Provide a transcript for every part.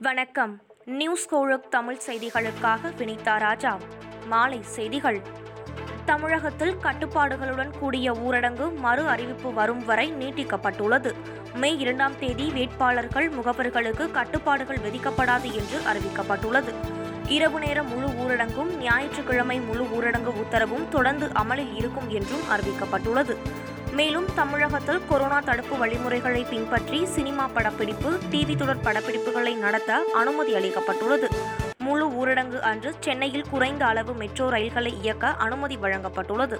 வணக்கம். நியூஸ் கோழக் தமிழ் செய்திகளுக்காக வினிதா ராஜா. மாலை செய்திகள். தமிழகத்தில் கட்டுப்பாடுகளுடன் கூடிய ஊரடங்கு மறு அறிவிப்பு வரும் வரை நீட்டிக்கப்பட்டுள்ளது. மே இரண்டாம் தேதி வேட்பாளர்கள் முகவர்களுக்கு கட்டுப்பாடுகள் விதிக்கப்படாது என்று அறிவிக்கப்பட்டுள்ளது. இரவு நேர முழு ஊரடங்கும் ஞாயிற்றுக்கிழமை முழு ஊரடங்கு உத்தரவும் தொடர்ந்து அமலில் இருக்கும் என்றும் அறிவிக்கப்பட்டுள்ளது. மேலும் தமிழகத்தில் கொரோனா தடுப்பு வழிமுறைகளை பின்பற்றி சினிமா படப்பிடிப்பு டிவி தொடர் படப்பிடிப்புகளை நடத்த அனுமதி அளிக்கப்பட்டுள்ளது. முழு ஊரடங்கு அன்று சென்னையில் குறைந்த அளவு மெட்ரோ ரயில்களை இயக்க அனுமதி வழங்கப்பட்டுள்ளது.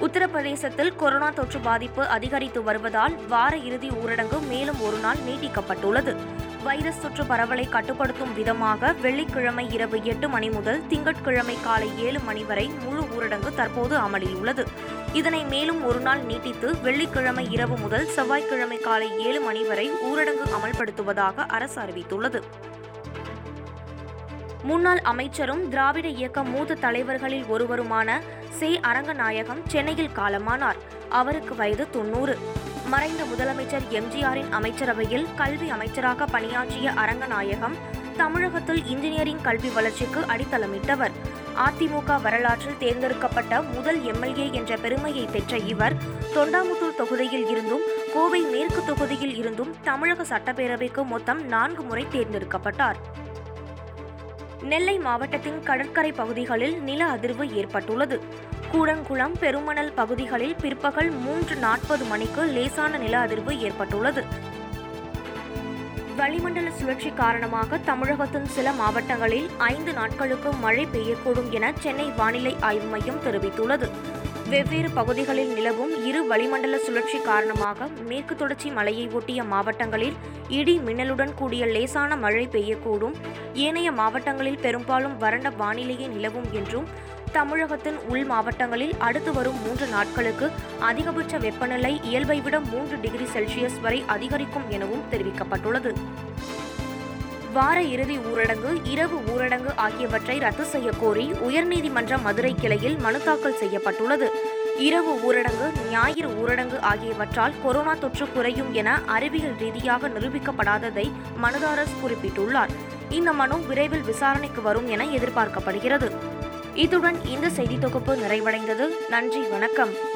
உத்தரப்பிரதேசத்தில் கொரோனா தொற்று பாதிப்பு அதிகரித்து வருவதால் வார இறுதி ஊரடங்கு மேலும் ஒரு நாள் நீட்டிக்கப்பட்டுள்ளது. வைரஸ் தொற்று பரவலை கட்டுப்படுத்தும் விதமாக வெள்ளிக்கிழமை இரவு எட்டு மணி முதல் திங்கட்கிழமை காலை ஏழு மணி வரை முழு ஊரடங்கு தற்போது அமலில் உள்ளது. இதனை மேலும் ஒரு நாள் நீட்டித்து வெள்ளிக்கிழமை இரவு முதல் செவ்வாய்க்கிழமை காலை ஏழு மணி வரை ஊரடங்கு அமல்படுத்துவதாக அரசு அறிவித்துள்ளது. முன்னாள் அமைச்சரும் திராவிட இயக்க மூத்த தலைவர்களில் ஒருவருமான சே. அரங்கநாயகம் சென்னையில் காலமானார். அவருக்கு வயது தொன்னூறு மறைந்த முதலமைச்சர் எம்ஜிஆரின் அமைச்சரவையில் கல்வி அமைச்சராக பணியாற்றிய அரங்கநாயகம் தமிழகத்தில் இன்ஜினியரிங் கல்வி வளர்ச்சிக்கு அடித்தளமிட்டவர். அதிமுக வரலாற்றில் தேர்ந்தெடுக்கப்பட்ட முதல் எம்எல்ஏ என்ற பெருமையை பெற்ற இவர் தொண்டாமுத்தூர் தொகுதியில் இருந்தும் கோவை மேற்கு தொகுதியில் இருந்தும் தமிழக சட்டப்பேரவைக்கு மொத்தம் நான்கு முறை தேர்ந்தெடுக்கப்பட்டார். நெல்லை மாவட்டத்தின் கடற்கரை பகுதிகளில் நில அதிர்வு ஏற்பட்டுள்ளது. கூடங்குளம் பெருமணல் பகுதிகளில் பிற்பகல் மூன்று நாற்பது மணிக்கு லேசான நில அதிர்வு ஏற்பட்டுள்ளது. வளிமண்டல சுழற்சி காரணமாக தமிழகத்தின் சில மாவட்டங்களில் ஐந்து நாட்களுக்கு மழை பெய்யக்கூடும் என சென்னை வானிலை ஆய்வு மையம் தெரிவித்துள்ளது. வெவ்வேறு பகுதிகளில் நிலவும் இரு வளிமண்டல சுழற்சி காரணமாக மேற்கு தொடர்ச்சி மலையை ஒட்டிய மாவட்டங்களில் இடி மின்னலுடன் கூடிய லேசான மழை பெய்யக்கூடும். ஏனைய மாவட்டங்களில் பெரும்பாலும் வறண்ட வானிலையே நிலவும் என்றும் தமிழகத்தின் உள் மாவட்டங்களில் அடுத்து வரும் மூன்று நாட்களுக்கு அதிகபட்ச வெப்பநிலை இயல்பை விட மூன்று டிகிரி செல்சியஸ் வரை அதிகரிக்கும் எனவும் தெரிவிக்கப்பட்டுள்ளது. வார இறுதி ஊரடங்கு இரவு ஊரடங்கு ஆகியவற்றை ரத்து செய்ய கோரி உயர்நீதிமன்ற மதுரை கிளையில் மனு தாக்கல் செய்யப்பட்டுள்ளது. இரவு ஊரடங்கு ஞாயிறு ஊரடங்கு ஆகியவற்றால் கொரோனா தொற்று குறையும் என அறிவியல் ரீதியாக நிரூபிக்கப்படாததை மனுதாரர் குறிப்பிட்டுள்ளார். இந்த மனு விரைவில் விசாரணைக்கு வரும் என எதிர்பார்க்கப்படுகிறது. இத்துடன் இந்த செய்தி தொகுப்பு நிறைவடைந்தது. நன்றி வணக்கம்.